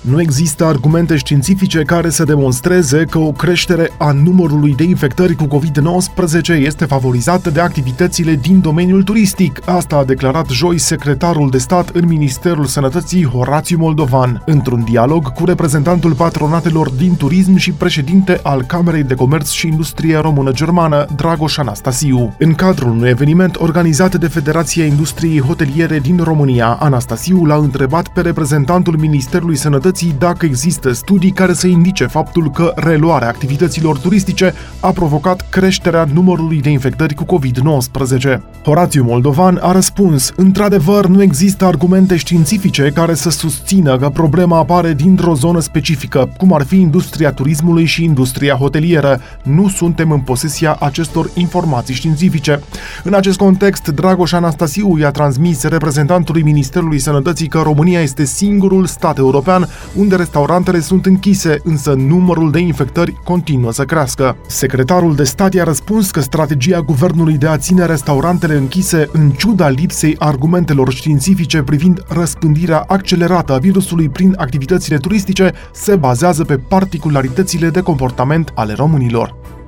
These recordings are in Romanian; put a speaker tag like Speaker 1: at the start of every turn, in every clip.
Speaker 1: nu există argumente științifice care să demonstreze că o creștere a numărului de infectări cu COVID-19 este favorizată de activitățile din domeniul turistic. Asta a declarat joi secretarul de stat în Ministerul Sănătății Horațiu Moldovan, într-un dialog cu reprezentantul patronatelor din turism și președinte al Camerei de Comerț și Industrie Română-Germană, Dragoș Anastasiu. În cadrul unui eveniment organizat de Federația Industriei Hoteliere din România, Anastasiu l-a întrebat pe reprezentantul Ministerului Sănătății sănătății dacă există studii care să indice faptul că reluarea activităților turistice a provocat creșterea numărului de infectări cu COVID-19. Horațiu Moldovan a răspuns, într-adevăr nu există argumente științifice care să susțină că problema apare dintr-o zonă specifică, cum ar fi industria turismului și industria hotelieră. Nu suntem în posesia acestor informații științifice. În acest context, Dragoș Anastasiu i-a transmis reprezentantului Ministerului Sănătății că România este singurul stat european unde restaurantele sunt închise, însă numărul de infectări continuă să crească. Secretarul de stat i-a răspuns că strategia guvernului de a ține restaurantele închise, în ciuda lipsei argumentelor științifice privind răspândirea accelerată a virusului prin activitățile turistice, se bazează pe particularitățile de comportament ale românilor.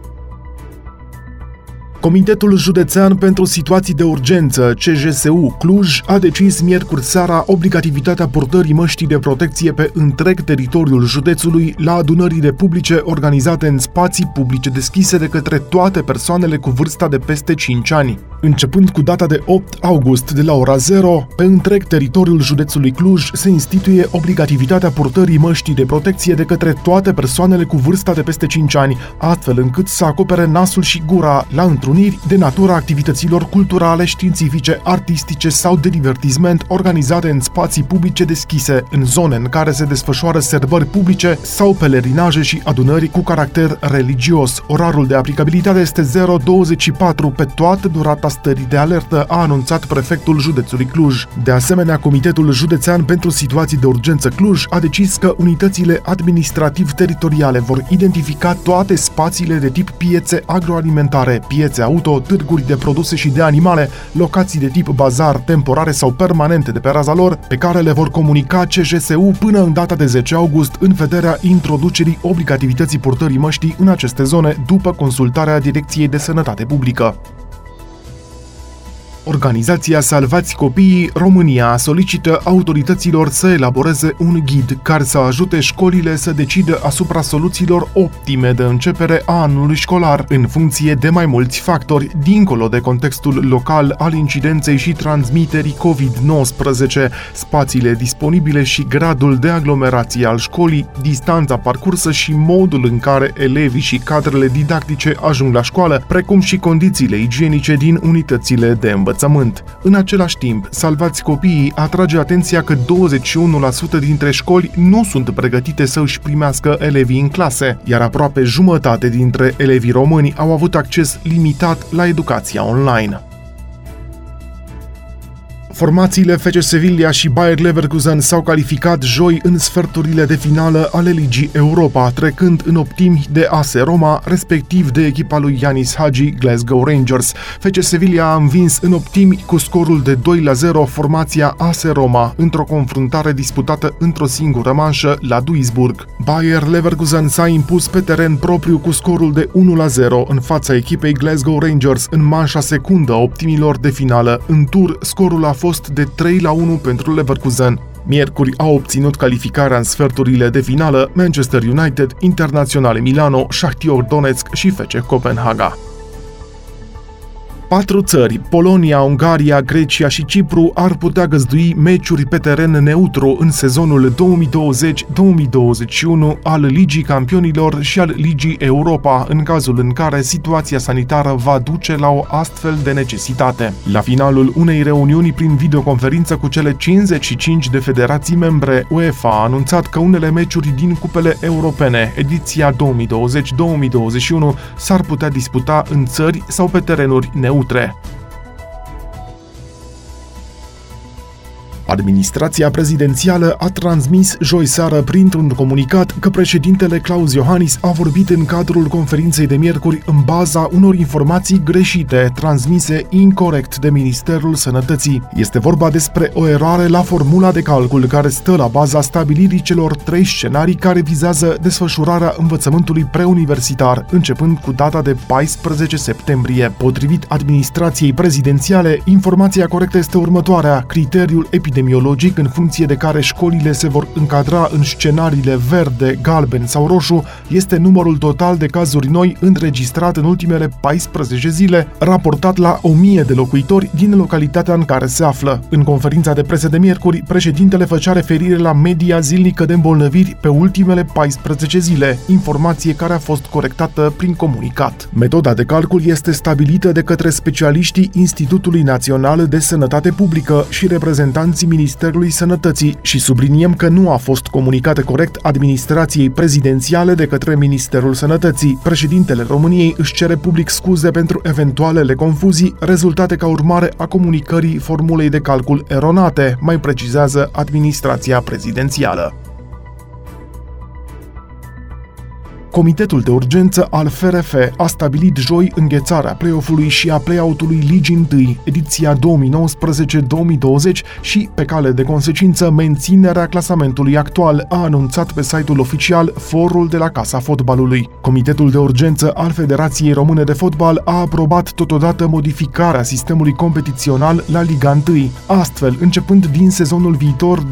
Speaker 1: Comitetul Județean pentru Situații de Urgență, CJSU Cluj, a decis miercuri seara obligativitatea purtării măștii de protecție pe întreg teritoriul județului la adunările publice organizate în spații publice deschise de către toate persoanele cu vârsta de peste 5 ani. Începând cu data de 8 august de la ora 0, pe întreg teritoriul județului Cluj se instituie obligativitatea purtării măștii de protecție de către toate persoanele cu vârsta de peste 5 ani, astfel încât să acopere nasul și gura la întruniri întruniri de natura activităților culturale, științifice, artistice sau de divertisment organizate în spații publice deschise, în zone în care se desfășoară serbări publice sau pelerinaje și adunări cu caracter religios. Orarul de aplicabilitate este 024 pe toată durata stării de alertă, a anunțat prefectul județului Cluj. De asemenea, Comitetul Județean pentru Situații de Urgență Cluj a decis că unitățile administrativ-teritoriale vor identifica toate spațiile de tip piețe agroalimentare, piețe piețe auto, târguri de produse și de animale, locații de tip bazar temporare sau permanente de pe raza lor, pe care le vor comunica CJSU până în data de 10 august în vederea introducerii obligativității purtării măștii în aceste zone după consultarea Direcției de Sănătate Publică. Organizația Salvați Copiii România solicită autorităților să elaboreze un ghid care să ajute școlile să decidă asupra soluțiilor optime de începere a anului școlar în funcție de mai mulți factori, dincolo de contextul local al incidenței și transmiterii COVID-19, spațiile disponibile și gradul de aglomerație al școlii, distanța parcursă și modul în care elevii și cadrele didactice ajung la școală, precum și condițiile igienice din unitățile de învățământ învățământ. În același timp, Salvați Copiii atrage atenția că 21% dintre școli nu sunt pregătite să își primească elevii în clase, iar aproape jumătate dintre elevii români au avut acces limitat la educația online. Formațiile FC Sevilla și Bayer Leverkusen s-au calificat joi în sferturile de finală ale Ligii Europa, trecând în optimi de ASE Roma, respectiv de echipa lui Yanis Hagi Glasgow Rangers. FC Sevilla a învins în optimi cu scorul de 2 la 0 formația ASE Roma într-o confruntare disputată într-o singură manșă la Duisburg. Bayer Leverkusen s-a impus pe teren propriu cu scorul de 1 la 0 în fața echipei Glasgow Rangers în manșa secundă optimilor de finală. În tur, scorul a fost de 3 la 1 pentru Leverkusen. Miercuri au obținut calificarea în sferturile de finală Manchester United, Internaționale Milano, Shakhtar Donetsk și FC Copenhaga. Patru țări, Polonia, Ungaria, Grecia și Cipru, ar putea găzdui meciuri pe teren neutru în sezonul 2020-2021 al Ligii Campionilor și al Ligii Europa, în cazul în care situația sanitară va duce la o astfel de necesitate. La finalul unei reuniuni prin videoconferință cu cele 55 de federații membre, UEFA a anunțat că unele meciuri din cupele europene, ediția 2020-2021, s-ar putea disputa în țări sau pe terenuri neutre. nutre Administrația prezidențială a transmis joi seară printr-un comunicat că președintele Claus Iohannis a vorbit în cadrul conferinței de miercuri în baza unor informații greșite transmise incorrect de Ministerul Sănătății. Este vorba despre o eroare la formula de calcul care stă la baza stabilirii celor trei scenarii care vizează desfășurarea învățământului preuniversitar, începând cu data de 14 septembrie. Potrivit administrației prezidențiale, informația corectă este următoarea. Criteriul epidemiologic în funcție de care școlile se vor încadra în scenariile verde, galben sau roșu este numărul total de cazuri noi înregistrat în ultimele 14 zile, raportat la 1000 de locuitori din localitatea în care se află. În conferința de presă de miercuri, președintele făcea referire la media zilnică de îmbolnăviri pe ultimele 14 zile, informație care a fost corectată prin comunicat. Metoda de calcul este stabilită de către specialiștii Institutului Național de Sănătate Publică și reprezentanții Ministerului Sănătății și subliniem că nu a fost comunicată corect administrației prezidențiale de către Ministerul Sănătății. Președintele României își cere public scuze pentru eventualele confuzii rezultate ca urmare a comunicării formulei de calcul eronate, mai precizează administrația prezidențială. Comitetul de urgență al FRF a stabilit joi înghețarea play-off-ului și a play-out-ului Ligii 1, ediția 2019-2020 și, pe cale de consecință, menținerea clasamentului actual, a anunțat pe site-ul oficial forul de la Casa Fotbalului. Comitetul de urgență al Federației Române de Fotbal a aprobat totodată modificarea sistemului competițional la Liga 1. Astfel, începând din sezonul viitor 2020-2021,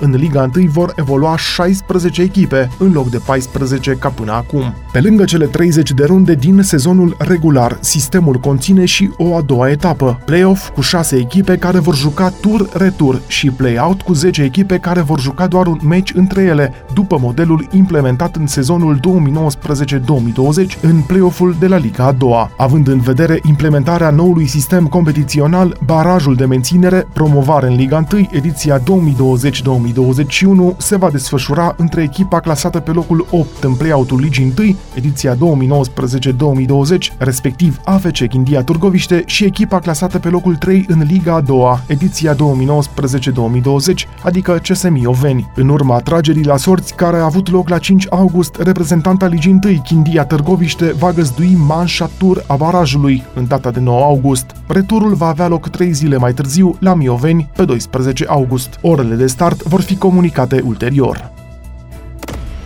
Speaker 1: în Liga 1 vor evolua 16 echipe, în loc de 14 ca până acum. Pe lângă cele 30 de runde din sezonul regular, sistemul conține și o a doua etapă, play-off cu 6 echipe care vor juca tur-retur și play-out cu 10 echipe care vor juca doar un meci între ele, după modelul implementat în sezonul 2019-2020 în play-off-ul de la Liga a doua. Având în vedere implementarea noului sistem competițional, barajul de menținere, promovare în Liga 1, ediția 2020-2021, se va desfășura între echipa clasată clasată pe locul 8 în play-out-ul Ligii 1, ediția 2019-2020, respectiv AFC Chindia Turgoviște și echipa clasată pe locul 3 în Liga a doua, ediția 2019-2020, adică CSM Oveni. În urma atragerii la sorți care a avut loc la 5 august, reprezentanta Ligii 1, Chindia Târgoviște, va găzdui manșa tur a barajului în data de 9 august. Returul va avea loc 3 zile mai târziu la Mioveni pe 12 august. Orele de start vor fi comunicate ulterior.